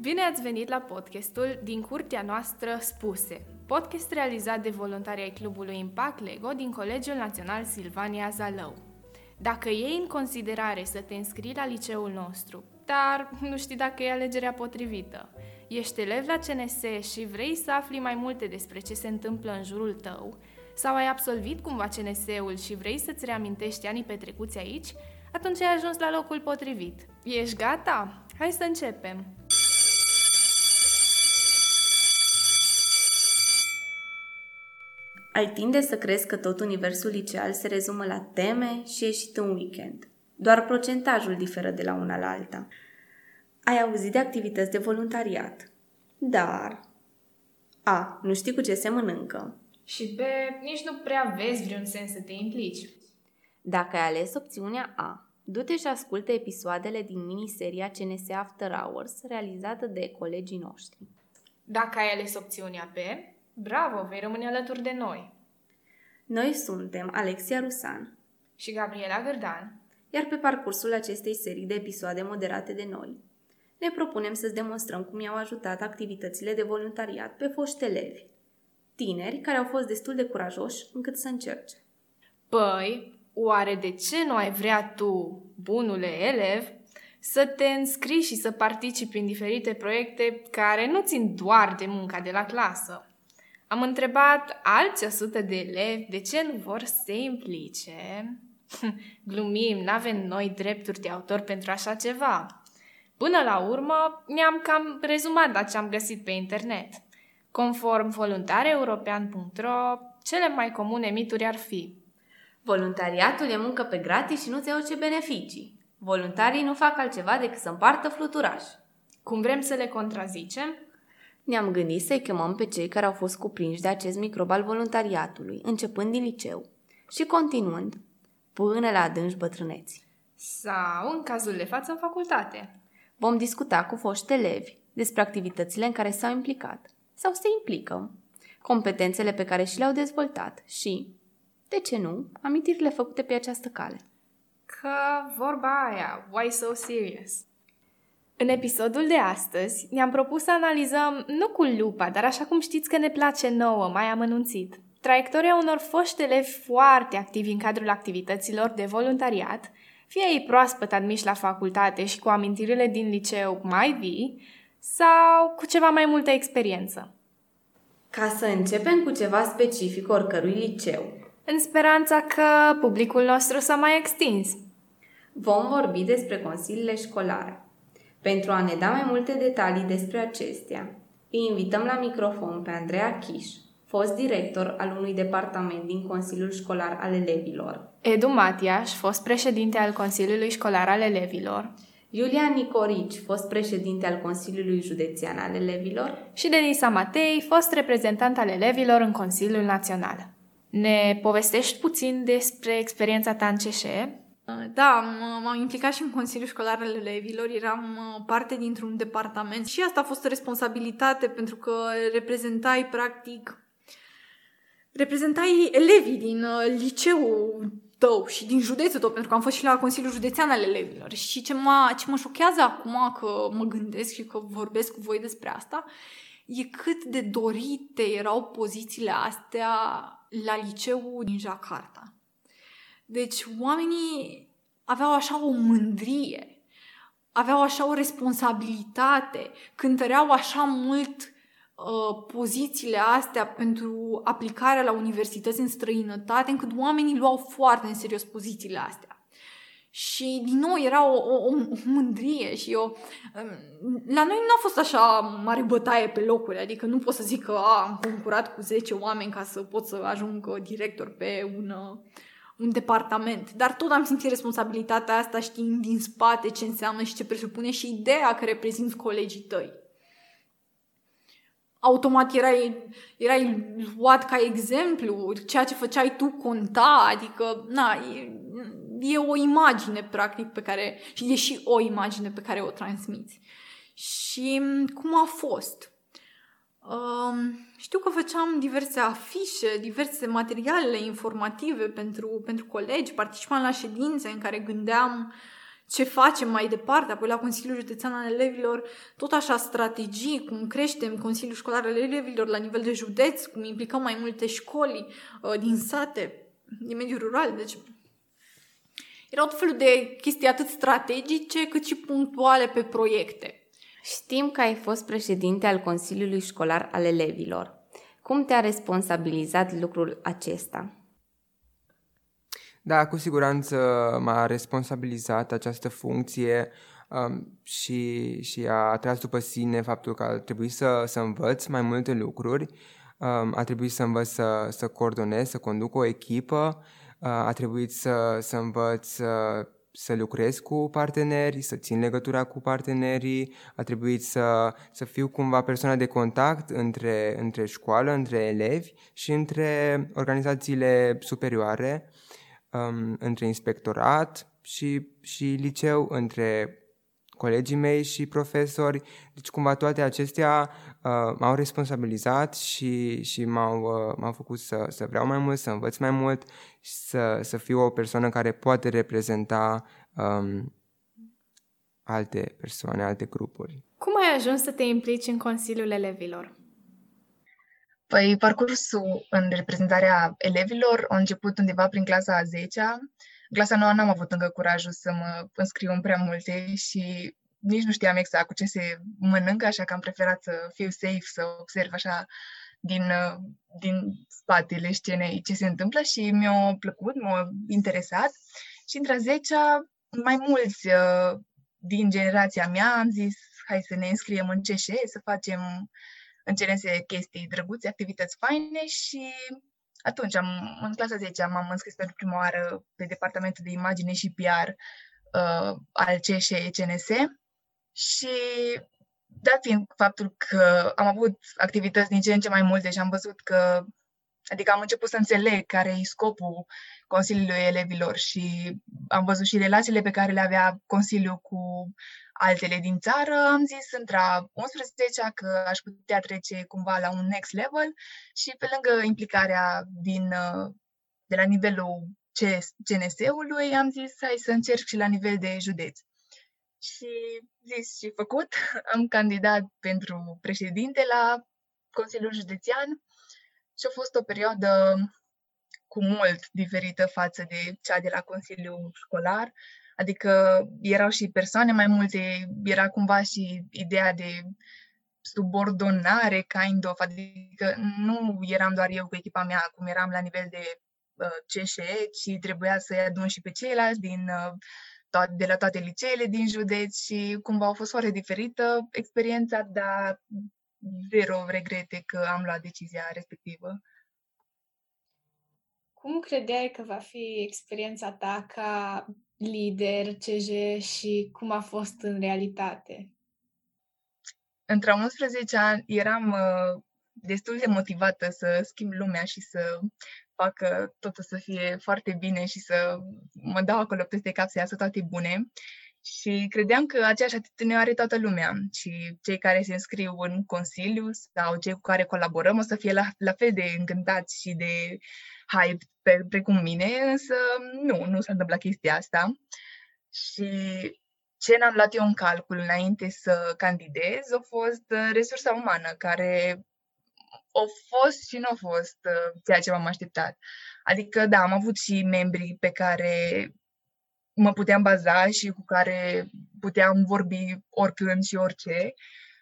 Bine ați venit la podcastul Din curtea noastră spuse, podcast realizat de voluntarii ai Clubului Impact Lego din Colegiul Național Silvania Zalău. Dacă iei în considerare să te înscrii la liceul nostru, dar nu știi dacă e alegerea potrivită, ești elev la CNS și vrei să afli mai multe despre ce se întâmplă în jurul tău, sau ai absolvit cumva CNS-ul și vrei să-ți reamintești anii petrecuți aici, atunci ai ajuns la locul potrivit. Ești gata? Hai să începem! Ai tinde să crezi că tot universul liceal se rezumă la teme și ieșit în weekend. Doar procentajul diferă de la una la alta. Ai auzit de activități de voluntariat. Dar... A. Nu știi cu ce se mănâncă. Și B. Nici nu prea vezi vreun sens să te implici. Dacă ai ales opțiunea A, du-te și ascultă episoadele din miniseria CNS After Hours realizată de colegii noștri. Dacă ai ales opțiunea B, bravo, vei rămâne alături de noi. Noi suntem Alexia Rusan Și Gabriela Gârdan. iar pe parcursul acestei serii de episoade moderate de noi, ne propunem să-ți demonstrăm cum i-au ajutat activitățile de voluntariat pe foști elevi, tineri care au fost destul de curajoși încât să încerce. Păi, oare de ce nu ai vrea tu, bunule elev, să te înscrii și să participi în diferite proiecte care nu țin doar de munca de la clasă? Am întrebat alți 100 de elevi de ce nu vor să se implice. Glumim, n-avem noi drepturi de autor pentru așa ceva. Până la urmă, ne-am cam rezumat la ce am găsit pe internet. Conform voluntareuropean.ro, cele mai comune mituri ar fi Voluntariatul e muncă pe gratis și nu-ți iau ce beneficii. Voluntarii nu fac altceva decât să împartă fluturaș. cum vrem să le contrazicem, Ne-am gândit să-i chemăm pe cei care au fost cuprinși de acest microb al voluntariatului, începând din liceu și continuând până la adânci bătrâneți. sau, în cazul de față, în facultate. Vom discuta cu foști elevi despre activitățile în care s-au implicat sau se implică, competențele pe care și le-au dezvoltat și, de ce nu, amintirile făcute pe această cale. Că vorba aia, why so serious? În episodul de astăzi ne-am propus să analizăm, nu cu lupa, dar așa cum știți că ne place nouă, mai amănunțit, traiectoria unor foști elevi foarte activi în cadrul activităților de voluntariat, fie ei proaspăt admiși la facultate și cu amintirile din liceu mai vii, sau cu ceva mai multă experiență. Ca să începem cu ceva specific oricărui liceu, În speranța că publicul nostru s-a mai extins. vom vorbi despre consiliile școlare. Pentru a ne da mai multe detalii despre acestea, îi invităm la microfon pe Andreea Chiș, fost director al unui departament din Consiliul Școlar al Elevilor, Edu Matiaș, fost președinte al Consiliului Școlar al Elevilor, Iulian Nicorici, fost președinte al Consiliului Județean al Elevilor, și Denisa Matei, fost reprezentant al elevilor în Consiliul Național. Ne povestești puțin despre experiența ta în CSE? Da, m- m-am implicat și în Consiliul Școlar al Elevilor, eram uh, parte dintr-un departament și asta a fost o responsabilitate pentru că reprezentai practic reprezentai elevii din uh, liceul tău și din județul tău, pentru că am fost și la Consiliul Județean al Elevilor. Și ce mă, ce mă șochează acum că mă gândesc și că vorbesc cu voi despre asta, e cât de dorite erau pozițiile astea la liceul din Jakarta. Deci oamenii aveau așa o mândrie, aveau așa o responsabilitate, cântăreau așa mult uh, pozițiile astea pentru aplicarea la universități în străinătate, încât oamenii luau foarte în serios pozițiile astea. Și din nou era o, o, o mândrie și o... um, La noi nu a fost așa mare bătaie pe locuri, adică nu pot să zic că a, am concurat cu 10 oameni ca să pot să ajung uh, director pe un, uh, un departament. Dar tot am simțit responsabilitatea asta știind din spate ce înseamnă și ce presupune și ideea că reprezinți colegii tăi. Automat erai, erai luat ca exemplu, ceea ce făceai tu conta, adică, na, e, e o imagine, practic, pe care, și e și o imagine pe care o transmiți. Și m, cum a fost? Um, știu că făceam diverse afișe, diverse materiale informative pentru, pentru colegi, participam la ședințe în care gândeam ce facem mai departe, apoi la Consiliul Județean al Elevilor, tot așa strategii, cum creștem Consiliul Școlar al Elevilor la nivel de județ, cum implicăm mai multe școli uh, din sate, din mediul rural, deci erau tot felul de chestii atât strategice cât și punctuale pe proiecte. Știm că ai fost președinte al Consiliului Școlar al Elevilor. Cum te-a responsabilizat lucrul acesta? Da, cu siguranță m-a responsabilizat această funcție um, și, și a atras după sine faptul că a trebuit să, să învăț mai multe lucruri, um, a trebuit să învăț să, să coordonez, să conduc o echipă, uh, a trebuit să, să învăț să, să lucrez cu parteneri, să țin legătura cu partenerii, a trebuit să, să fiu cumva persoana de contact între, între școală, între elevi și între organizațiile superioare um, între inspectorat și, și liceu, între colegii mei și profesori. Deci cumva toate acestea uh, m-au responsabilizat și, și m-au, uh, m-au făcut să, să vreau mai mult, să învăț mai mult și să, să fiu o persoană care poate reprezenta um, alte persoane, alte grupuri. Cum ai ajuns să te implici în Consiliul Elevilor? Păi parcursul în reprezentarea elevilor a început undeva prin clasa a 10-a. În clasa 9 n-am avut încă curajul să mă înscriu în prea multe și nici nu știam exact cu ce se mănâncă, așa că am preferat să fiu safe, să observ așa din, din spatele scenei ce se întâmplă și mi-a plăcut, m-a interesat. Și între a 10 mai mulți uh, din generația mea am zis hai să ne înscriem în Cș, să facem în CNS chestii drăguțe, activități faine și atunci, am, în clasa 10 m-am înscris pentru prima oară pe departamentul de imagine și PR uh, al CSE CNS și dat fiind faptul că am avut activități din ce în ce mai multe și am văzut că, adică am început să înțeleg care e scopul Consiliului Elevilor și am văzut și relațiile pe care le avea Consiliul cu altele din țară, am zis între 11 că aș putea trece cumva la un next level și pe lângă implicarea din, de la nivelul CNS-ului, am zis hai să încerc și la nivel de județ. Și zis și făcut, am candidat pentru președinte la Consiliul Județean și a fost o perioadă cu mult diferită față de cea de la Consiliul Școlar. Adică erau și persoane mai multe, era cumva și ideea de subordonare, kind of, adică nu eram doar eu cu echipa mea, cum eram la nivel de uh, CSE, ci trebuia să-i adun și pe ceilalți din, uh, to- de la toate liceele din județ și cumva a fost foarte diferită experiența, dar zero regrete că am luat decizia respectivă. Cum credeai că va fi experiența ta ca lider, CJ și cum a fost în realitate? Între 11 ani eram uh, destul de motivată să schimb lumea și să facă totul să fie foarte bine și să mă dau acolo peste cap să iasă toate bune. Și credeam că aceeași atitudine are toată lumea și cei care se înscriu în Consiliu sau cei cu care colaborăm o să fie la, la fel de încântați și de hype pe, precum mine, însă nu, nu s-a întâmplat chestia asta. Și ce n-am luat eu în calcul înainte să candidez a fost uh, resursa umană, care a fost și nu a fost uh, ceea ce m-am așteptat. Adică, da, am avut și membri pe care mă puteam baza și cu care puteam vorbi oricând și orice,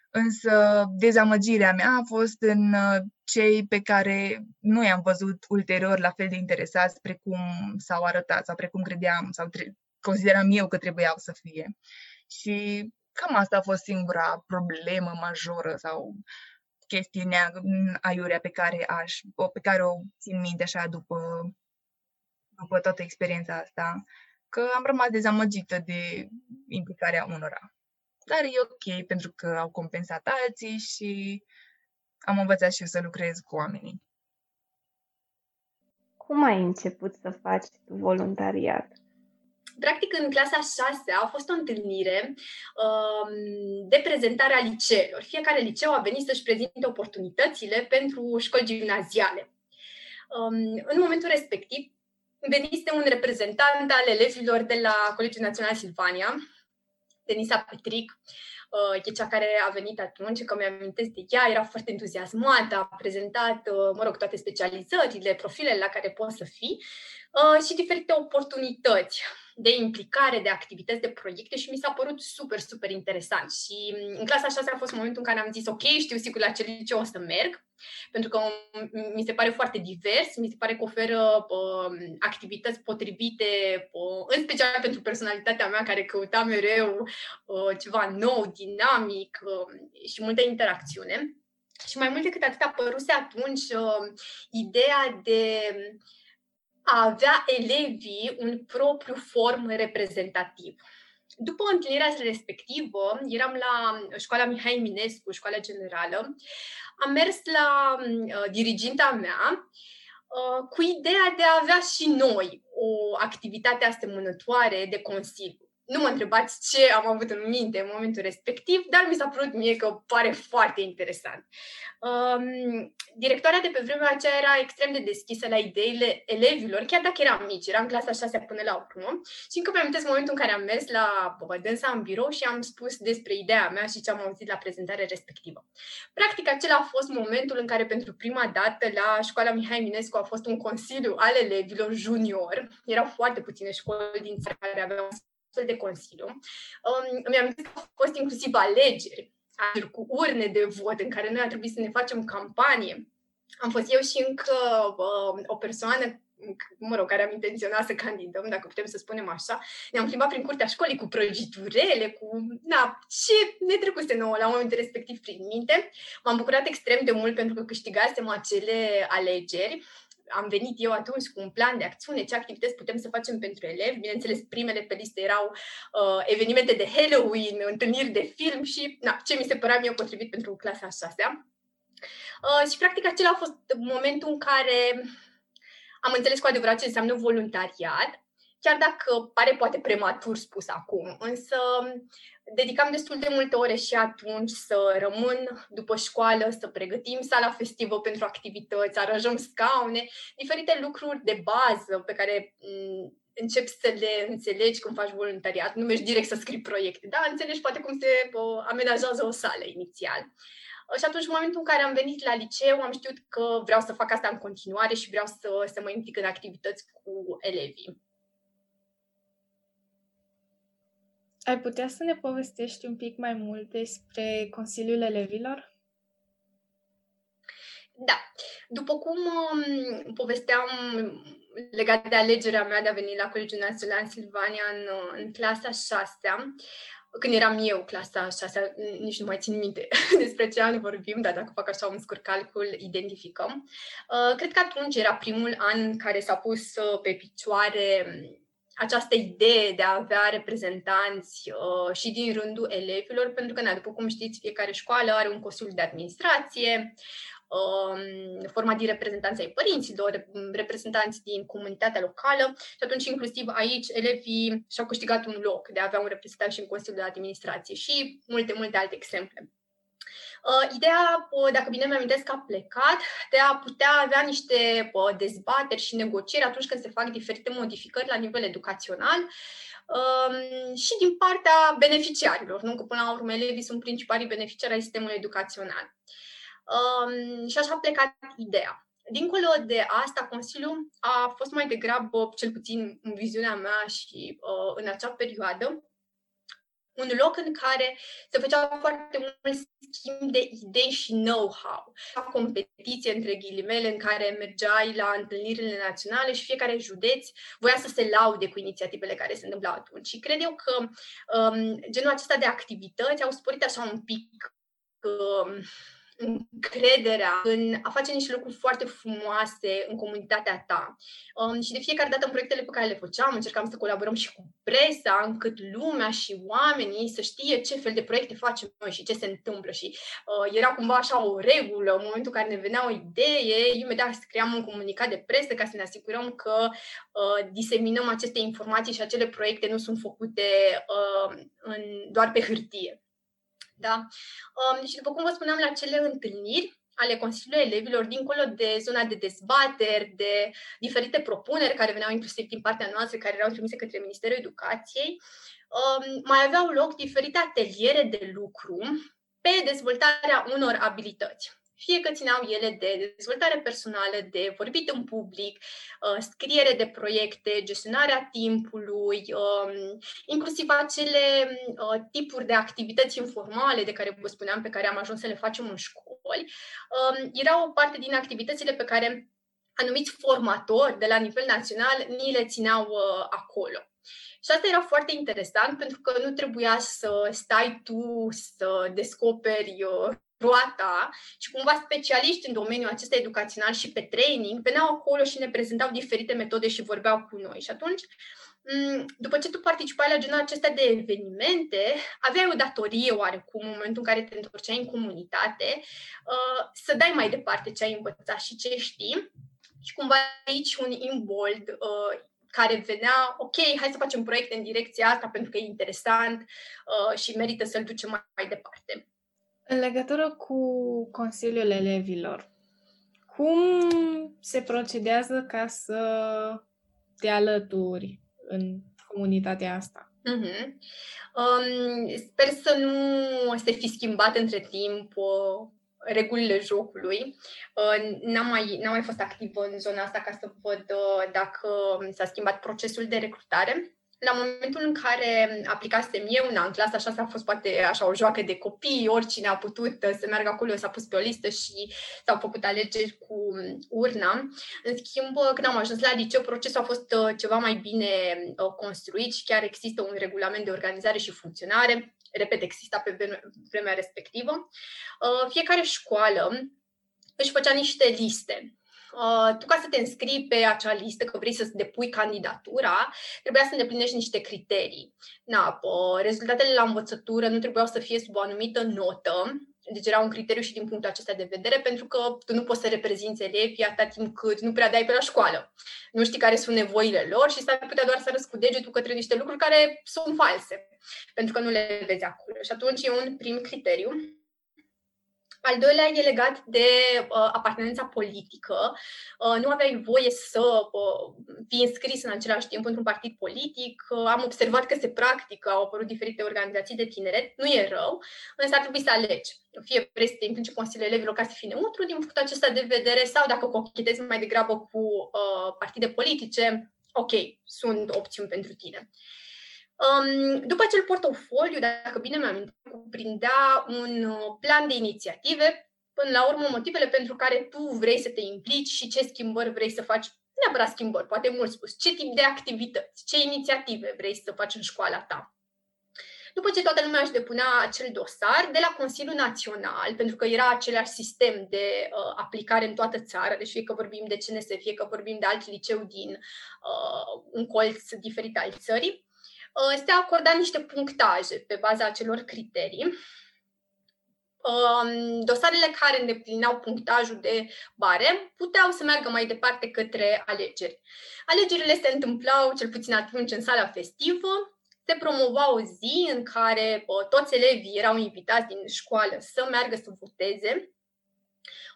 însă dezamăgirea mea a fost în uh, cei pe care nu i-am văzut ulterior la fel de interesați precum s-au arătat sau precum credeam sau tre- consideram eu că trebuiau să fie. Și cam asta a fost singura problemă majoră sau chestie aiurea pe care aș, pe care o țin minte așa după, după toată experiența asta, că am rămas dezamăgită de implicarea unora. Dar e ok pentru că au compensat alții și am învățat și eu să lucrez cu oamenii. Cum ai început să faci voluntariat? Practic, în clasa 6 a fost o întâlnire um, de prezentare a liceelor. Fiecare liceu a venit să-și prezinte oportunitățile pentru școli gimnaziale. Um, în momentul respectiv, venise un reprezentant al elevilor de la Colegiul Național Silvania, Denisa Petric, uh, e cea care a venit atunci, că mi-am amintesc de ea, era foarte entuziasmată, a prezentat, uh, mă rog, toate specializările, profilele la care poți să fii uh, și diferite oportunități de implicare, de activități, de proiecte și mi s-a părut super, super interesant. Și mm, în clasa 6 a fost momentul în care am zis, ok, știu sigur la ce liceu o să merg, pentru că mm, mi se pare foarte divers, mi se pare că oferă uh, activități potrivite, uh, în special pentru personalitatea mea care căuta mereu uh, ceva nou, dinamic uh, și multă interacțiune. Și mai mult decât atât a păruse atunci uh, ideea de a avea elevii un propriu form reprezentativ. După întâlnirea respectivă, eram la școala Mihai Minescu, școala generală, am mers la uh, diriginta mea uh, cu ideea de a avea și noi o activitate asemănătoare de consiliu. Nu mă întrebați ce am avut în minte în momentul respectiv, dar mi s-a părut mie că pare foarte interesant. Um, directoarea de pe vremea aceea era extrem de deschisă la ideile elevilor, chiar dacă eram mici, eram în clasa 6 până la 1 și încă mi amintesc momentul în care am mers la dânsa în birou și am spus despre ideea mea și ce am auzit la prezentarea respectivă. Practic, acela a fost momentul în care pentru prima dată la școala Mihai Minescu a fost un consiliu al elevilor junior. Erau foarte puține școli din țară care aveau astfel de consiliu. Um, îmi am că au fost inclusiv alegeri, alegeri cu urne de vot în care noi a trebuit să ne facem campanie. Am fost eu și încă uh, o persoană mă rog, care am intenționat să candidăm, dacă putem să spunem așa, ne-am plimbat prin curtea școlii cu prăjiturele, cu, na, ce ne trecuse nouă la momentul respectiv prin minte. M-am bucurat extrem de mult pentru că câștigasem acele alegeri am venit eu atunci cu un plan de acțiune, ce activități putem să facem pentru elevi. Bineînțeles, primele pe listă erau uh, evenimente de Halloween, întâlniri de film și na, ce mi se părea mie potrivit pentru clasa a șasea. Uh, și practic acela a fost momentul în care am înțeles cu adevărat ce înseamnă voluntariat, chiar dacă pare poate prematur spus acum, însă dedicam destul de multe ore și atunci să rămân după școală, să pregătim sala festivă pentru activități, aranjăm scaune, diferite lucruri de bază pe care mm, începi să le înțelegi când faci voluntariat. Nu mergi direct să scrii proiecte, dar înțelegi poate cum se amenajează o sală inițial. Și atunci, în momentul în care am venit la liceu, am știut că vreau să fac asta în continuare și vreau să, să mă implic în activități cu elevii. Ai putea să ne povestești un pic mai mult despre Consiliul Elevilor? Da. După cum um, povesteam legat de alegerea mea de a veni la Colegiul Național Silvania în, în clasa 6 când eram eu clasa 6 nici nu mai țin minte despre ce an vorbim, dar dacă fac așa un scurt calcul, identificăm. Uh, cred că atunci era primul an în care s-a pus uh, pe picioare această idee de a avea reprezentanți uh, și din rândul elevilor, pentru că, na, după cum știți, fiecare școală are un consiliu de administrație, um, format din reprezentanții ai părinților, reprezentanți din comunitatea locală și atunci inclusiv aici elevii și-au câștigat un loc de a avea un reprezentant și în Consiliul de Administrație și multe, multe alte exemple. Uh, ideea, uh, dacă bine mi-amintesc, a plecat de a putea avea niște uh, dezbateri și negocieri atunci când se fac diferite modificări la nivel educațional um, și din partea beneficiarilor, nu? Că până la urmă elevii sunt principalii beneficiari ai sistemului educațional. Um, și așa a plecat ideea. Dincolo de asta, Consiliul a fost mai degrabă, cel puțin în viziunea mea și uh, în acea perioadă, un loc în care se făcea foarte mult schimb de idei și know-how. O competiție între ghilimele în care mergeai la întâlnirile naționale și fiecare județ voia să se laude cu inițiativele care se întâmplau atunci. Și cred eu că um, genul acesta de activități au sporit așa un pic um, încrederea în a face niște lucruri foarte frumoase în comunitatea ta. Um, și de fiecare dată în proiectele pe care le făceam, încercam să colaborăm și cu presa, încât lumea și oamenii să știe ce fel de proiecte facem noi și ce se întâmplă. Și uh, era cumva așa o regulă, în momentul în care ne venea o idee, imediat scriam un comunicat de presă ca să ne asigurăm că uh, diseminăm aceste informații și acele proiecte nu sunt făcute uh, în, doar pe hârtie. Da? Um, și după cum vă spuneam, la cele întâlniri ale Consiliului Elevilor, dincolo de zona de dezbateri, de diferite propuneri care veneau inclusiv din partea noastră, care erau trimise către Ministerul Educației, um, mai aveau loc diferite ateliere de lucru pe dezvoltarea unor abilități fie că țineau ele de dezvoltare personală, de vorbit în public, uh, scriere de proiecte, gestionarea timpului, um, inclusiv acele uh, tipuri de activități informale de care vă spuneam, pe care am ajuns să le facem în școli, um, era o parte din activitățile pe care anumiți formatori de la nivel național ni le țineau uh, acolo. Și asta era foarte interesant pentru că nu trebuia să stai tu să descoperi roata și cumva specialiști în domeniul acesta educațional și pe training veneau acolo și ne prezentau diferite metode și vorbeau cu noi. Și atunci, mm, după ce tu participai la genul acesta de evenimente, aveai o datorie oarecum în momentul în care te întorceai în comunitate uh, să dai mai departe ce ai învățat și ce știi. Și cumva aici un imbold uh, care venea, ok, hai să facem proiecte în direcția asta pentru că e interesant uh, și merită să-l ducem mai, mai departe. În legătură cu Consiliul Elevilor, cum se procedează ca să te alături în comunitatea asta? Mm-hmm. Um, sper să nu se fi schimbat între timp uh, regulile jocului. Uh, n-am mai, n-am mai fost activă în zona asta ca să văd uh, dacă s-a schimbat procesul de recrutare la momentul în care aplicasem eu în an, clasa 6 a fost poate așa o joacă de copii, oricine a putut să meargă acolo, s-a pus pe o listă și s-au făcut alegeri cu urna. În schimb, când am ajuns la liceu, procesul a fost uh, ceva mai bine uh, construit și chiar există un regulament de organizare și funcționare. Repet, exista pe vremea respectivă. Uh, fiecare școală își făcea niște liste Uh, tu ca să te înscrii pe acea listă, că vrei să-ți depui candidatura, trebuia să îndeplinești niște criterii. Na, uh, rezultatele la învățătură nu trebuiau să fie sub o anumită notă, deci era un criteriu și din punctul acesta de vedere, pentru că tu nu poți să reprezinți elevii atâta timp cât nu prea dai pe la școală. Nu știi care sunt nevoile lor și s-ar putea doar să arăți cu degetul către niște lucruri care sunt false, pentru că nu le vezi acolo. Și atunci e un prim criteriu. Al doilea e legat de uh, apartenența politică. Uh, nu aveai voie să uh, fii înscris în același timp într-un partid politic. Uh, am observat că se practică, au apărut diferite organizații de tineret. Nu e rău, însă ar trebui să alegi. Fie vrei să te implici Consiliul Elevilor ca să fii neutru din punctul acesta de vedere sau dacă cochetezi mai degrabă cu uh, partide politice, ok, sunt opțiuni pentru tine. Um, după acel portofoliu, dacă bine mi-am cuprindea un uh, plan de inițiative, până la urmă motivele pentru care tu vrei să te implici și ce schimbări vrei să faci, neapărat schimbări, poate mult spus, ce tip de activități, ce inițiative vrei să faci în școala ta. După ce toată lumea își depunea acel dosar de la Consiliul Național, pentru că era același sistem de uh, aplicare în toată țara, deci fie că vorbim de CNS, fie că vorbim de alt liceu din uh, un colț diferit al țării, Uh, se acorda niște punctaje pe baza acelor criterii. Um, dosarele care îndeplineau punctajul de bare puteau să meargă mai departe către alegeri. Alegerile se întâmplau, cel puțin atunci, în sala festivă, se promova o zi în care uh, toți elevii erau invitați din școală să meargă să voteze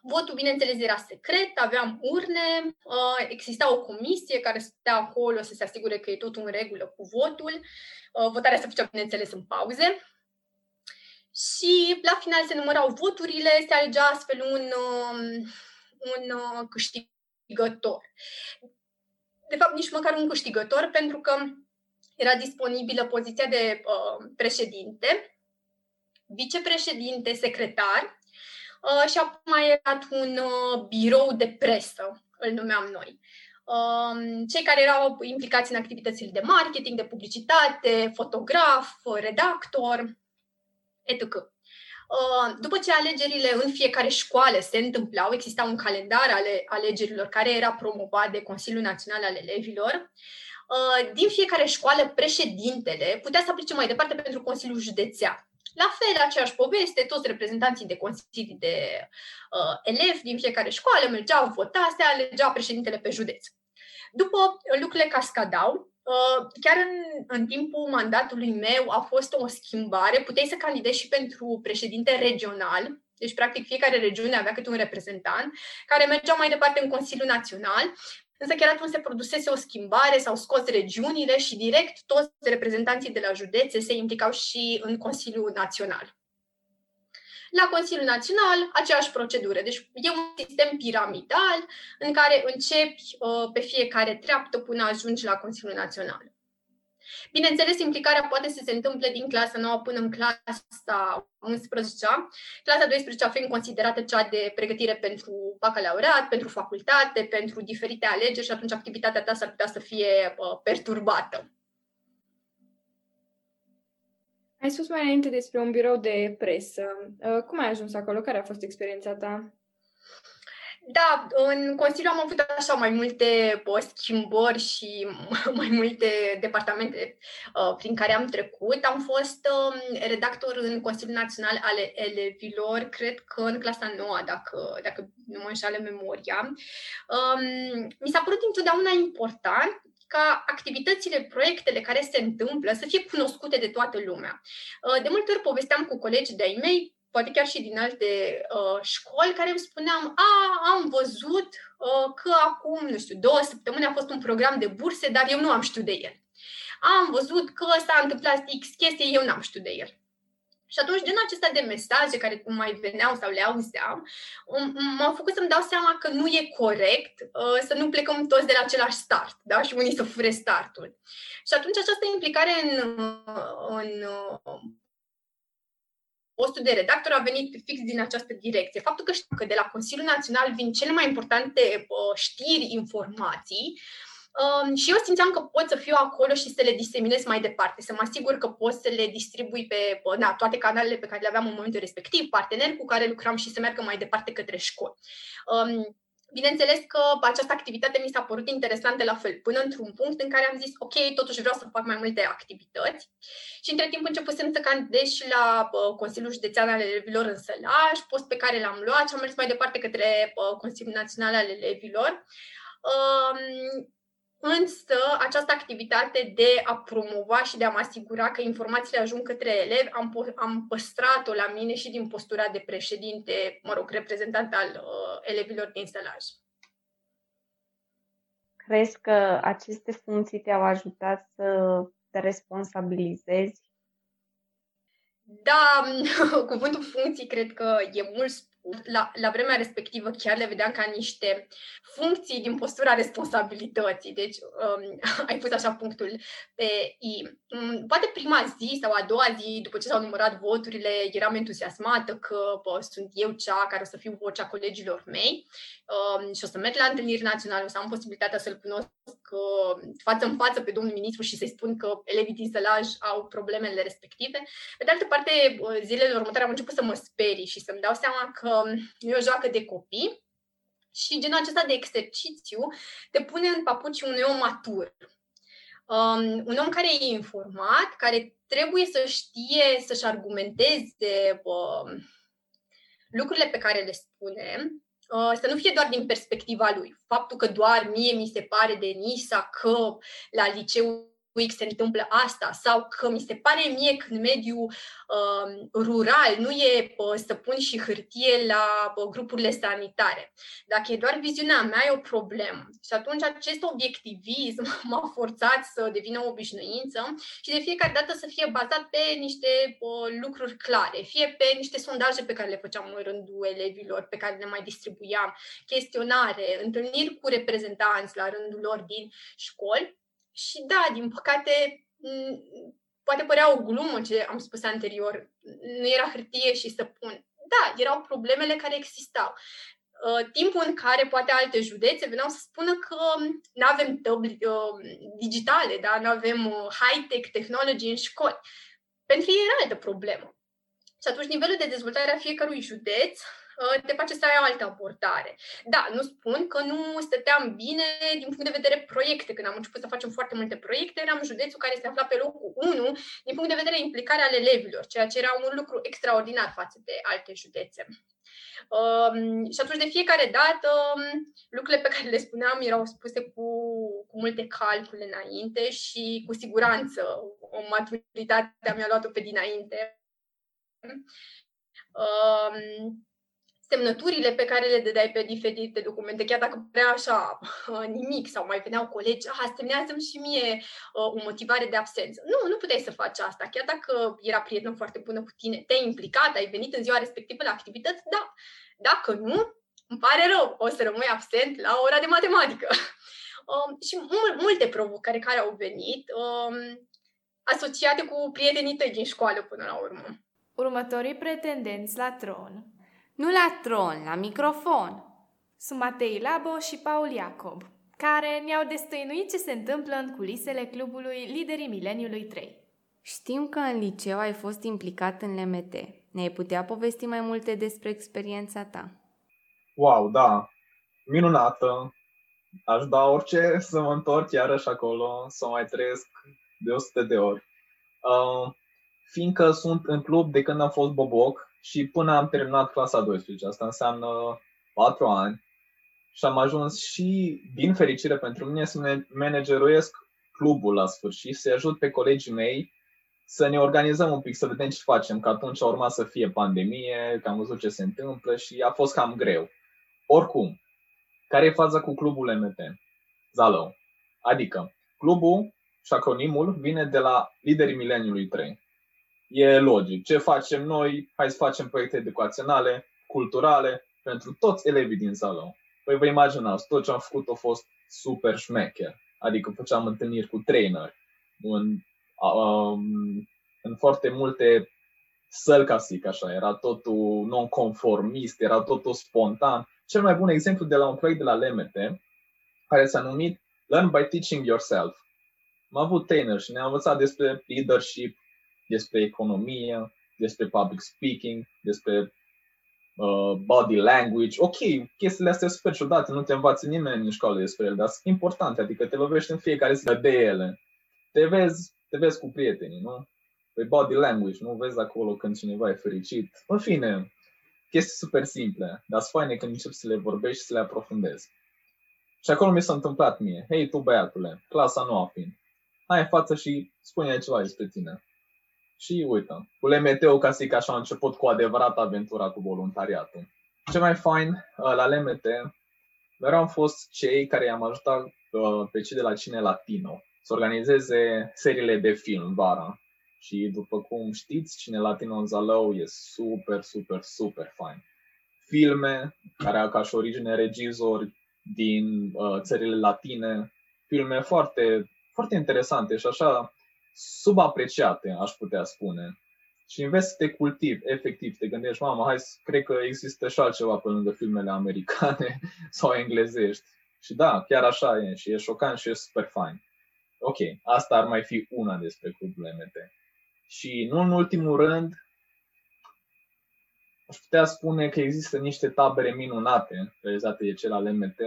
Votul, bineînțeles, era secret, aveam urne, uh, exista o comisie care stătea acolo să se asigure că e tot în regulă cu votul. Uh, votarea se făcea, bineînțeles, în pauze. Și la final se numărau voturile, se alegea astfel un, um, un uh, câștigător. De fapt, nici măcar un câștigător, pentru că era disponibilă poziția de uh, președinte, vicepreședinte, secretar Uh, și apoi mai era un uh, birou de presă, îl numeam noi. Um, cei care erau implicați în activitățile de marketing, de publicitate, fotograf, redactor, etc. Uh, după ce alegerile în fiecare școală se întâmplau, exista un calendar ale alegerilor care era promovat de Consiliul Național al Elevilor. Din fiecare școală, președintele putea să aplice mai departe pentru Consiliul Județean. La fel, aceeași poveste, toți reprezentanții de consilii de uh, elevi din fiecare școală mergeau, vota, se alegea președintele pe județ. După lucrurile cascadau, Uh, chiar în, în timpul mandatului meu a fost o schimbare. Puteai să candidezi și pentru președinte regional, Deci, practic, fiecare regiune avea câte un reprezentant care mergea mai departe în Consiliul Național Însă chiar atunci se produsese o schimbare, s-au scos regiunile și direct toți reprezentanții de la județe se implicau și în Consiliul Național. La Consiliul Național, aceeași procedură. Deci e un sistem piramidal în care începi uh, pe fiecare treaptă până ajungi la Consiliul Național. Bineînțeles, implicarea poate să se întâmple din clasa 9 până în clasa 11 clasa 12 fiind considerată cea de pregătire pentru bacalaureat, pentru facultate, pentru diferite alegeri și atunci activitatea ta s-ar putea să fie uh, perturbată. Ai spus mai înainte despre un birou de presă. Uh, cum ai ajuns acolo? Care a fost experiența ta? Da, în Consiliu am avut așa mai multe uh, schimbări și mai multe departamente uh, prin care am trecut. Am fost uh, redactor în Consiliul Național al Elevilor, cred că în clasa 9, dacă, dacă nu mă înșală memoria. Um, mi s-a părut întotdeauna important ca activitățile, proiectele care se întâmplă să fie cunoscute de toată lumea. Uh, de multe ori povesteam cu colegi de-ai mei poate chiar și din alte uh, școli, care îmi spuneam, a, am văzut uh, că acum, nu știu, două săptămâni a fost un program de burse, dar eu nu am știut de el. Am văzut că s-a întâmplat X chestie, eu n-am știut de el. Și atunci, din acestea de mesaje care mai veneau sau le auzeam, m-au făcut să-mi dau seama că nu e corect uh, să nu plecăm toți de la același start, da? Și unii să fure startul. Și atunci această implicare în, în postul de redactor a venit fix din această direcție. Faptul că știu că de la Consiliul Național vin cele mai importante uh, știri, informații, Um, și eu simțeam că pot să fiu acolo și să le diseminez mai departe, să mă asigur că pot să le distribui pe na, toate canalele pe care le aveam în momentul respectiv, parteneri cu care lucram și să meargă mai departe către școli. Um, Bineîndeles că această activitate mi s-a părut interesantă la fel, până într-un punct în care am zis, ok, totuși vreau să fac mai multe activități. Și între timp începusem să candidez și la uh, Consiliul Județean al Elevilor în Sălaș, post pe care l-am luat și am mers mai departe către uh, Consiliul Național al Elevilor. Uh, Însă, această activitate de a promova și de a mă asigura că informațiile ajung către elevi, am, am păstrat-o la mine și din postura de președinte, mă rog, reprezentant al uh, elevilor din stelaj. Crezi că aceste funcții te-au ajutat să te responsabilizezi? Da, cuvântul funcții cred că e mult la, la vremea respectivă chiar le vedeam ca niște funcții din postura responsabilității. Deci um, ai pus așa punctul pe I. Um, poate prima zi sau a doua zi, după ce s-au numărat voturile, eram entuziasmată că bă, sunt eu cea care o să fiu vocea colegilor mei um, și o să merg la întâlniri naționale, o să am posibilitatea să-l cunosc uh, față în față pe domnul ministru și să-i spun că elevii din Sălaj au problemele respective. Pe de altă parte, zilele următoare am început să mă sperii și să-mi dau seama că e o joacă de copii și genul acesta de exercițiu te pune în papuci unui om matur. Um, un om care e informat, care trebuie să știe să-și argumenteze uh, lucrurile pe care le spune, uh, să nu fie doar din perspectiva lui. Faptul că doar mie mi se pare de Nisa că la liceu X se întâmplă asta sau că mi se pare mie că în mediul uh, rural nu e uh, să pun și hârtie la uh, grupurile sanitare. Dacă e doar viziunea mea, e o problemă. Și atunci acest obiectivism m-a forțat să devină o obișnuință și de fiecare dată să fie bazat pe niște uh, lucruri clare, fie pe niște sondaje pe care le făceam în rândul elevilor, pe care le mai distribuiam, chestionare, întâlniri cu reprezentanți la rândul lor din școli și da, din păcate, poate părea o glumă ce am spus anterior, nu era hârtie și să pun. Da, erau problemele care existau. Uh, timpul în care poate alte județe veneau să spună că nu avem tăbli uh, digitale, da? nu avem uh, high-tech technology în școli. Pentru ei era altă problemă. Și atunci nivelul de dezvoltare a fiecărui județ Uh, te face să ai o altă abordare. Da, nu spun că nu stăteam bine din punct de vedere proiecte. Când am început să facem foarte multe proiecte, eram județul care se afla pe locul 1 din punct de vedere implicare ale elevilor, ceea ce era un lucru extraordinar față de alte județe. Um, și atunci, de fiecare dată, um, lucrurile pe care le spuneam erau spuse cu, cu multe calcule înainte și cu siguranță o maturitate mi-a luat-o pe dinainte. Um, semnăturile pe care le dădeai pe diferite documente, chiar dacă părea așa nimic sau mai veneau colegi, ah, semnează și mie uh, o motivare de absență. Nu, nu puteai să faci asta. Chiar dacă era prietenă foarte bună cu tine, te-ai implicat, ai venit în ziua respectivă la activități, da. Dacă nu, îmi pare rău, o să rămâi absent la ora de matematică. Um, și mul- multe provocări care au venit, um, asociate cu prietenii tăi din școală până la urmă. Următorii pretendenți la tron Nu la tron, la microfon. sunt Matei Labo și Paul Iacob, care ne-au destăinuit ce se întâmplă în culisele clubului Liderii Mileniului 3. Știm că în liceu ai fost implicat în LMT. Ne-ai putea povesti mai multe despre experiența ta? Wow, da, minunată. Aș da orice să mă întorc iarăși acolo, să mai trăiesc de 100 de ori. Uh, fiindcă sunt în club de când am fost boboc și până am terminat clasa 12, asta înseamnă 4 ani, și am ajuns și, din fericire pentru mine, să manageruiesc clubul la sfârșit, să ajut pe colegii mei să ne organizăm un pic, să vedem ce facem, că atunci a urmat să fie pandemie, că am văzut ce se întâmplă și a fost cam greu. Oricum, care e faza cu clubul MT? Zalău. Adică, clubul și acronimul vine de la liderii mileniului 3. E logic. Ce facem noi? Hai să facem proiecte educaționale, culturale, pentru toți elevii din Zalău. Păi vă imaginați, tot ce am făcut a fost super șmecher. Adică făceam întâlniri cu trainer în, um, în foarte multe săl, ca să zic așa. Era totul non-conformist, era totul spontan. Cel mai bun exemplu de la un proiect de la LMT, care s-a numit Learn by Teaching Yourself. Am avut trainer și ne-a învățat despre leadership, despre economie, despre public speaking, despre uh, body language. Ok, chestiile astea sunt super ciudate, nu te învață nimeni în școală despre ele, dar sunt importante, adică te lovești în fiecare zi de ele. Te vezi, te vezi cu prietenii, nu? Pe body language, nu vezi acolo când cineva e fericit. În fine, chestii super simple, dar sunt faine când începi să le vorbești și să le aprofundezi. Și acolo mi s-a întâmplat mie. Hei, tu băiatule, clasa nu fiind, hai în față și spune ceva despre tine. Și uite, cu LMT-ul, ca să zic așa, a început cu adevărat aventura cu voluntariatul. Ce mai fain uh, la LMT, mereu am fost cei care i-am ajutat uh, pe cei de la Cine Latino să organizeze seriile de film vara. Și după cum știți, Cine Latino în Zalău e super, super, super fain. Filme care au ca și origine regizori din uh, țările latine, filme foarte, foarte interesante și așa subapreciate, aș putea spune. Și înveți să te cultivi, efectiv, te gândești, mamă, hai, cred că există și altceva pe lângă filmele americane sau englezești. Și da, chiar așa e și e șocant și e super fain. Ok, asta ar mai fi una despre clubul MT. Și nu în ultimul rând, aș putea spune că există niște tabere minunate realizate de cel al MT,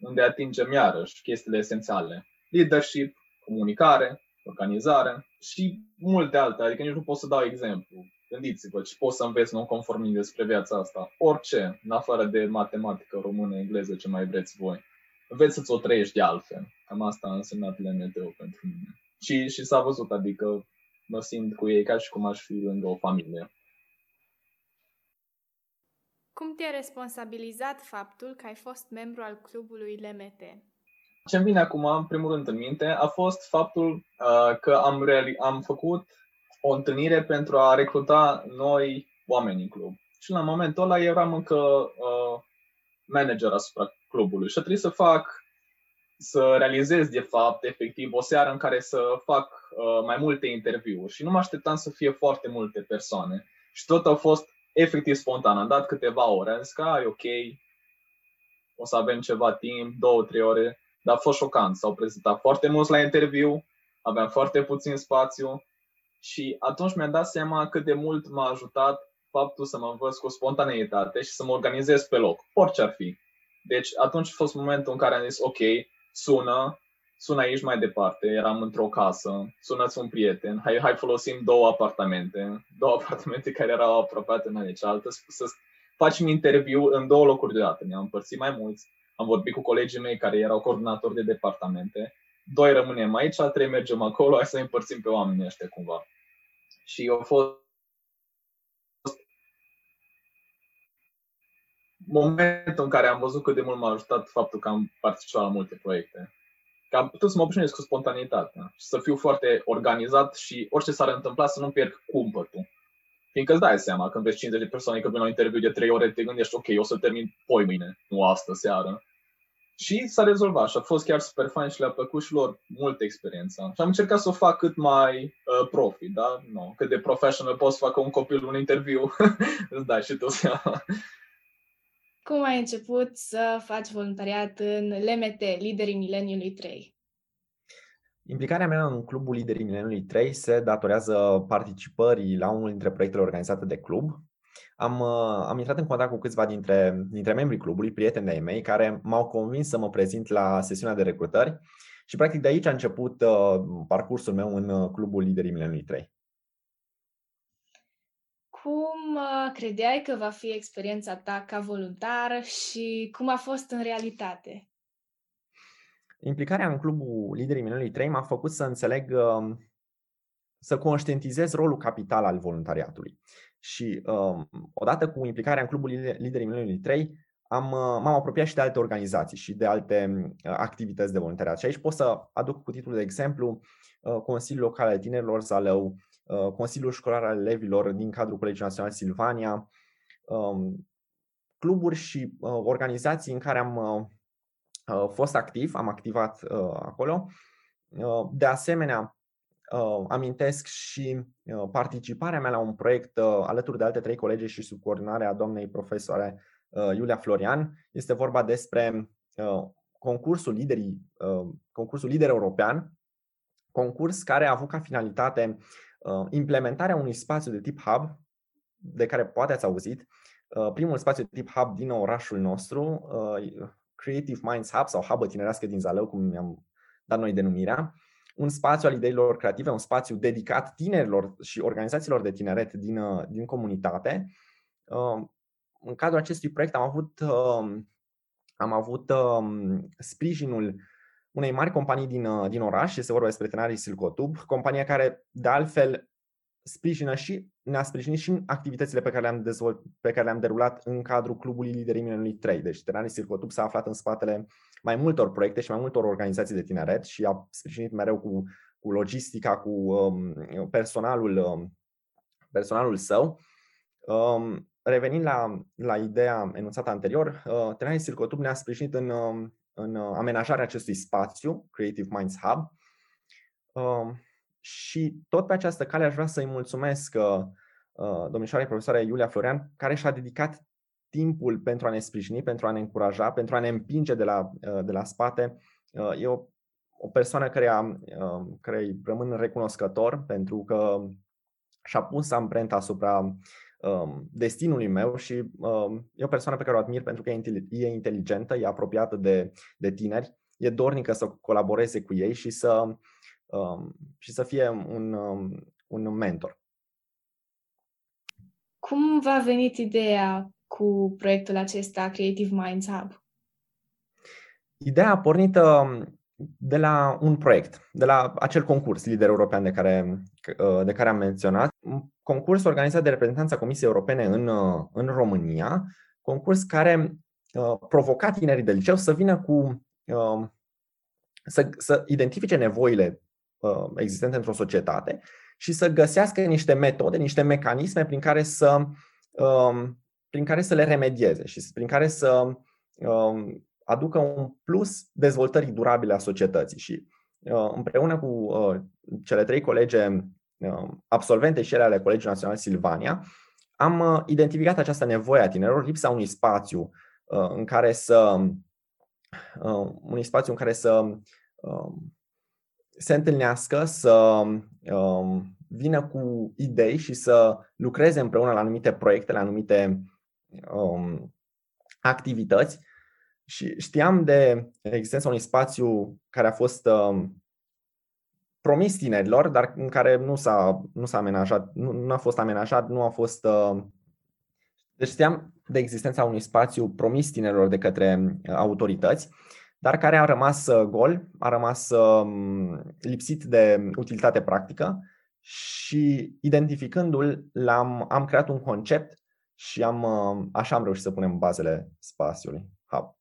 unde atingem iarăși chestiile esențiale. Leadership, comunicare, organizare și multe alte, adică nici nu pot să dau exemplu. Gândiți-vă ce poți să înveți non-conformist despre viața asta. Orice, în afară de matematică, română, engleză, ce mai vreți voi. Înveți să-ți o trăiești de altfel. Cam asta a însemnat LMT-ul pentru mine. Și, și s-a văzut, adică mă simt cu ei ca și cum aș fi lângă o familie. Cum te-a responsabilizat faptul că ai fost membru al clubului LMT? Ce îmi vine acum, în primul rând, în minte, a fost faptul uh, că am, reali- am făcut o întâlnire pentru a recruta noi oameni în club. Și la momentul ăla eram încă uh, manager asupra clubului și a trebuit să fac, să realizez de fapt, efectiv, o seară în care să fac uh, mai multe interviuri și nu mă așteptam să fie foarte multe persoane. Și tot a fost efectiv spontan. Am dat câteva ore, am zis că e ok, o să avem ceva timp, două, trei ore, dar a fost șocant. S-au prezentat foarte mulți la interviu, aveam foarte puțin spațiu și atunci mi-am dat seama cât de mult m-a ajutat faptul să mă învăț cu spontaneitate și să mă organizez pe loc, orice ar fi. Deci atunci a fost momentul în care am zis, ok, sună, sună aici mai departe, eram într-o casă, sunați un prieten, hai, hai folosim două apartamente, două apartamente care erau apropiate una de cealaltă, să facem interviu în două locuri deodată, ne-am împărțit mai mulți, am vorbit cu colegii mei care erau coordonatori de departamente, doi rămânem aici, trei mergem acolo, hai să ne împărțim pe oamenii ăștia cumva. Și au fost momentul în care am văzut cât de mult m-a ajutat faptul că am participat la multe proiecte. Că am putut să mă obișnuiesc cu spontanitatea și să fiu foarte organizat și orice s-ar întâmpla să nu pierd cumpătul. Fiindcă îți dai seama, când vezi 50 de persoane că vin la un interviu de 3 ore, te gândești, ok, o să termin poi mâine, nu astă seară. Și s-a rezolvat și a fost chiar super fain și le-a plăcut și lor multă experiență. Și am încercat să o fac cât mai uh, profi, da? No, cât de professional poți să facă un copil un interviu, îți dai și tu seama. Cum ai început să faci voluntariat în LMT, Liderii Mileniului 3? Implicarea mea în Clubul Liderii Mileniului 3 se datorează participării la unul dintre proiectele organizate de club. Am, uh, am intrat în contact cu câțiva dintre, dintre membrii clubului, prieteni de mei, care m-au convins să mă prezint la sesiunea de recrutări și practic de aici a început uh, parcursul meu în uh, Clubul Liderii Mileniului 3. Cum uh, credeai că va fi experiența ta ca voluntar și cum a fost în realitate? Implicarea în clubul Liderii Minunii 3 m-a făcut să înțeleg, um, să conștientizez rolul capital al voluntariatului. Și um, odată cu implicarea în clubul Liderii Minunii 3, am, uh, m-am apropiat și de alte organizații și de alte uh, activități de voluntariat. Și aici pot să aduc cu titlul de exemplu Consiliul Local al Tinerilor Zalău, Uh, Consiliul Școlar al Elevilor din cadrul Colegiului Național Silvania, um, cluburi și uh, organizații în care am uh, fost activ, am activat acolo. De asemenea, amintesc și participarea mea la un proiect alături de alte trei colegi și sub coordonarea doamnei profesoare Iulia Florian. Este vorba despre concursul, liderii, concursul Lider European, concurs care a avut ca finalitate Uh, implementarea unui spațiu de tip hub, de care poate ați auzit, uh, primul spațiu de tip hub din orașul nostru, uh, Creative Minds Hub sau Hubă Tinerească din Zalău, cum mi-am dat noi denumirea, un spațiu al ideilor creative, un spațiu dedicat tinerilor și organizațiilor de tineret din, din comunitate. În cadrul acestui proiect am avut, am avut um, sprijinul unei mari companii din, uh, din oraș, este vorba despre Tenarii Silcotub, compania care de altfel sprijină și ne-a sprijinit și în activitățile pe care le-am, dezvolt, pe care le-am derulat în cadrul Clubului Liderii Mileniului 3. Deci Tenarii Silcotub s-a aflat în spatele mai multor proiecte și mai multor organizații de tineret și a sprijinit mereu cu, cu logistica, cu um, personalul, um, personalul său. Um, revenind la, la ideea enunțată anterior, uh, Tenarii Silcotub ne-a sprijinit în, um, în uh, amenajarea acestui spațiu, Creative Minds Hub. Um, și tot pe această cale aș vrea să-i mulțumesc uh, uh, domnișoarei profesoare Iulia Florian, care și-a dedicat timpul pentru a ne sprijini, pentru a ne încuraja, pentru a ne împinge de la, de la spate. E o, o persoană care, a, care îi rămân recunoscător pentru că și-a pus amprenta asupra Um, destinului meu și um, e o persoană pe care o admir pentru că e inteligentă, e apropiată de, de tineri, e dornică să colaboreze cu ei și să, um, și să fie un, un mentor. Cum v-a venit ideea cu proiectul acesta Creative Minds Hub? Ideea a pornit de la un proiect, de la acel concurs lider european de care, uh, de care am menționat, un concurs organizat de reprezentanța Comisiei Europene în, uh, în România, concurs care uh, provoca tinerii de liceu să vină cu să, să identifice nevoile existente într-o societate și să găsească niște metode, niște mecanisme prin care să, prin care să le remedieze și prin care să aducă un plus dezvoltării durabile a societății. Și uh, împreună cu uh, cele trei colege uh, absolvente și ele ale Colegiului Național Silvania, am identificat această nevoie a tinerilor, lipsa unui spațiu în care să unui spațiu în care să se întâlnească, să vină cu idei și să lucreze împreună la anumite proiecte, la anumite um, activități și știam de existența unui spațiu care a fost uh, promis tinerilor, dar în care nu s-a, nu s-a amenajat, nu, nu a fost amenajat, nu a fost. Uh, deci știam de existența unui spațiu promis tinerilor de către uh, autorități, dar care a rămas uh, gol, a rămas uh, lipsit de utilitate practică și identificându-l, l-am, am creat un concept și am, uh, așa am reușit să punem bazele spațiului Hub.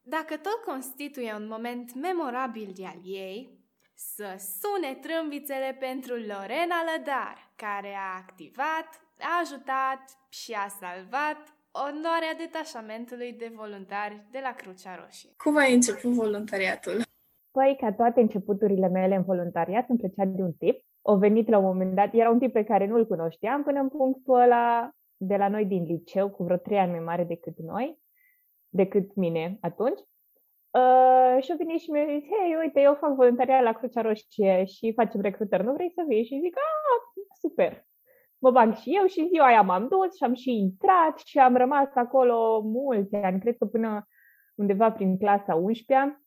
Dacă tot constituie un moment memorabil de al ei, să sune trâmbițele pentru Lorena Lădar, care a activat, a ajutat și a salvat onoarea detașamentului de voluntari de la Crucea Roșie. Cum ai început voluntariatul? Păi, ca toate începuturile mele în voluntariat, îmi plăcea de un tip. O venit la un moment dat, era un tip pe care nu-l cunoșteam până în punctul ăla de la noi din liceu, cu vreo trei ani mai mare decât noi, decât mine atunci. Uh, și a venit și mi-a zis, hei, uite, eu fac voluntariat la Crucea Roșie și facem recrutări, nu vrei să vii? Și zic, ah, super, mă bag și eu și ziua aia m-am dus și am și intrat și am rămas acolo mulți ani, cred că până undeva prin clasa 11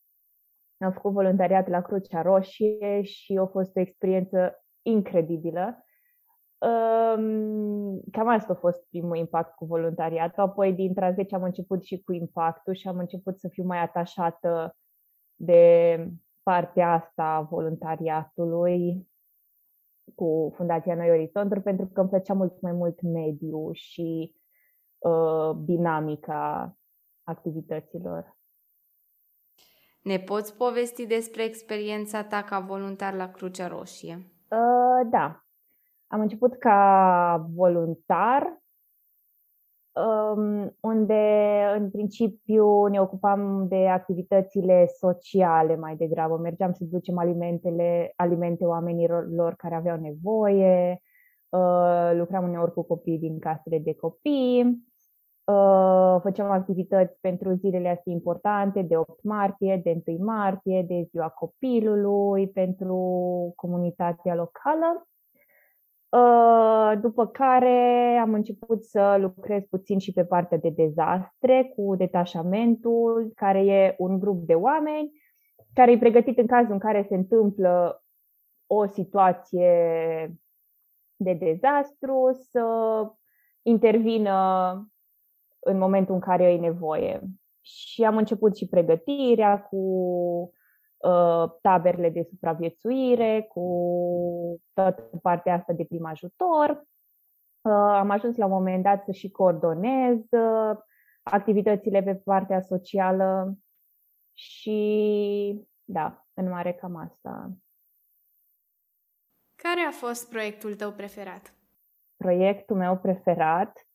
am făcut voluntariat la Crucea Roșie și a fost o experiență incredibilă. Um, cam asta a fost primul impact cu voluntariatul. Apoi, dintre a 10 am început și cu impactul și am început să fiu mai atașată de partea asta a voluntariatului cu Fundația Noi Orizonturi pentru că îmi plăcea mult mai mult mediu și uh, dinamica activităților. Ne poți povesti despre experiența ta ca voluntar la Crucea Roșie? Uh, da. Am început ca voluntar, um, unde în principiu ne ocupam de activitățile sociale mai degrabă. Mergeam să ducem alimentele, alimente oamenilor care aveau nevoie, uh, lucram uneori cu copii din casele de copii, Uh, făceam activități pentru zilele astea importante, de 8 martie, de 1 martie, de ziua copilului, pentru comunitatea locală. Uh, după care am început să lucrez puțin și pe partea de dezastre cu detașamentul, care e un grup de oameni care e pregătit în cazul în care se întâmplă o situație de dezastru să intervină în momentul în care ai nevoie. Și am început și pregătirea cu uh, taberele de supraviețuire, cu toată partea asta de prim ajutor. Uh, am ajuns la un moment dat să și coordonez uh, activitățile pe partea socială și da, în mare cam asta. Care a fost proiectul tău preferat? Proiectul meu preferat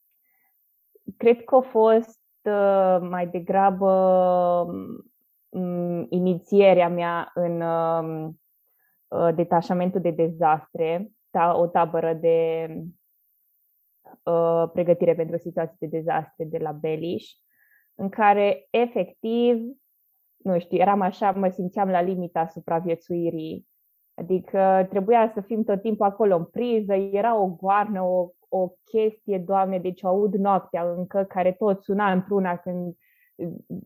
cred că a fost uh, mai degrabă um, inițierea mea în um, uh, detașamentul de dezastre, ta, o tabără de uh, pregătire pentru situații de dezastre de la Beliș, în care efectiv, nu știu, eram așa, mă simțeam la limita supraviețuirii. Adică trebuia să fim tot timpul acolo în priză, era o goarnă, o o chestie, Doamne, deci o aud noaptea încă, care tot suna într-una când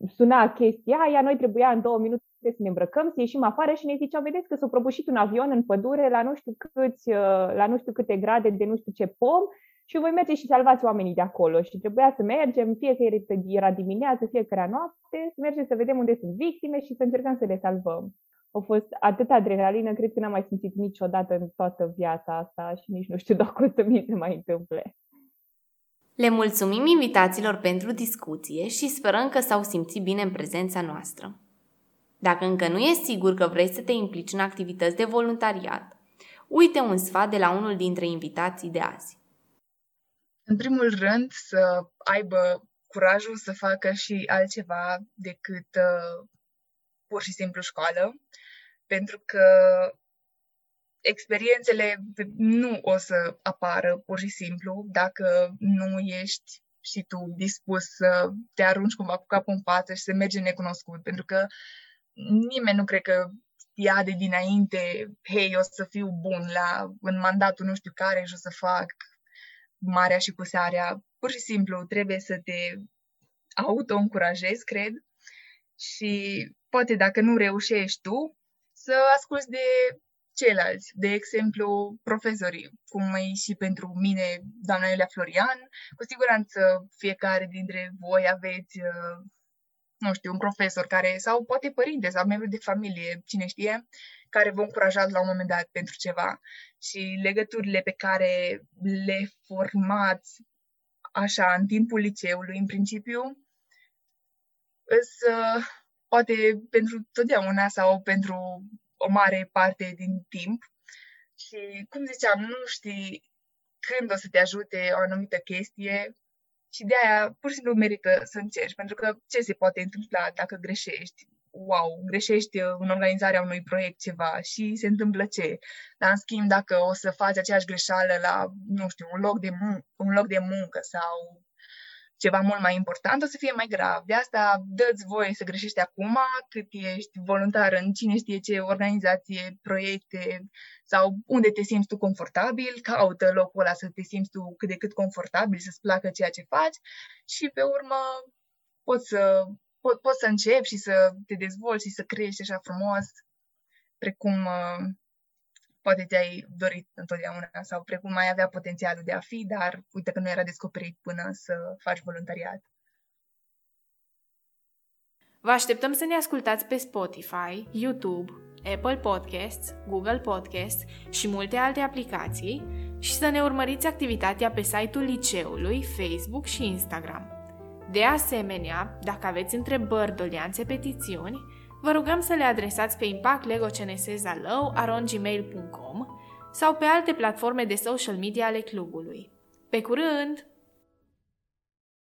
suna chestia aia, noi trebuia în două minute să ne îmbrăcăm, să ieșim afară și ne ziceau, vedeți că s-a prăbușit un avion în pădure la nu știu, câți, uh, la nu știu câte grade de nu știu ce pom și voi merge și salvați oamenii de acolo. Și trebuia să mergem, fie că era dimineață, fie că era noapte, să mergem să vedem unde sunt victime și să încercăm să le salvăm a fost atât adrenalină, cred că n-am mai simțit niciodată în toată viața asta și nici nu știu dacă o să mi se mai întâmple. Le mulțumim invitaților pentru discuție și sperăm că s-au simțit bine în prezența noastră. Dacă încă nu ești sigur că vrei să te implici în activități de voluntariat, uite un sfat de la unul dintre invitații de azi. În primul rând, să aibă curajul să facă și altceva decât uh, pur și simplu școală pentru că experiențele nu o să apară pur și simplu dacă nu ești și tu dispus să te arunci cumva cu capul în față și să mergi necunoscut, pentru că nimeni nu cred că știa de dinainte, hei, o să fiu bun la, în mandatul nu știu care și o să fac marea și pusarea. Pur și simplu trebuie să te auto-încurajezi, cred, și poate dacă nu reușești tu, să asculți de ceilalți, de exemplu, profesorii, cum e și pentru mine, doamna Iulia Florian. Cu siguranță fiecare dintre voi aveți, uh, nu știu, un profesor care, sau poate părinte sau membru de familie, cine știe, care vă încuraja la un moment dat pentru ceva. Și legăturile pe care le formați așa în timpul liceului, în principiu, îs, uh, poate pentru totdeauna sau pentru o mare parte din timp. Și, cum ziceam, nu știi când o să te ajute o anumită chestie și de aia pur și simplu merită să încerci, pentru că ce se poate întâmpla dacă greșești? wow, greșești în organizarea unui proiect ceva și se întâmplă ce. Dar în schimb, dacă o să faci aceeași greșeală la, nu știu, un loc de, mun- un loc de muncă sau ceva mult mai important, o să fie mai grav. De asta dă-ți voie să greșești acum, cât ești voluntar în cine știe ce organizație, proiecte sau unde te simți tu confortabil, caută locul ăla să te simți tu cât de cât confortabil, să-ți placă ceea ce faci și pe urmă poți să po- poți să începi și să te dezvolți și să crești așa frumos, precum uh, poate te-ai dorit întotdeauna sau precum mai avea potențialul de a fi, dar uite că nu era descoperit până să faci voluntariat. Vă așteptăm să ne ascultați pe Spotify, YouTube, Apple Podcasts, Google Podcasts și multe alte aplicații și să ne urmăriți activitatea pe site-ul liceului, Facebook și Instagram. De asemenea, dacă aveți întrebări, dolianțe, petițiuni, vă rugăm să le adresați pe impactlegocnsezalău.gmail.com sau pe alte platforme de social media ale clubului. Pe curând!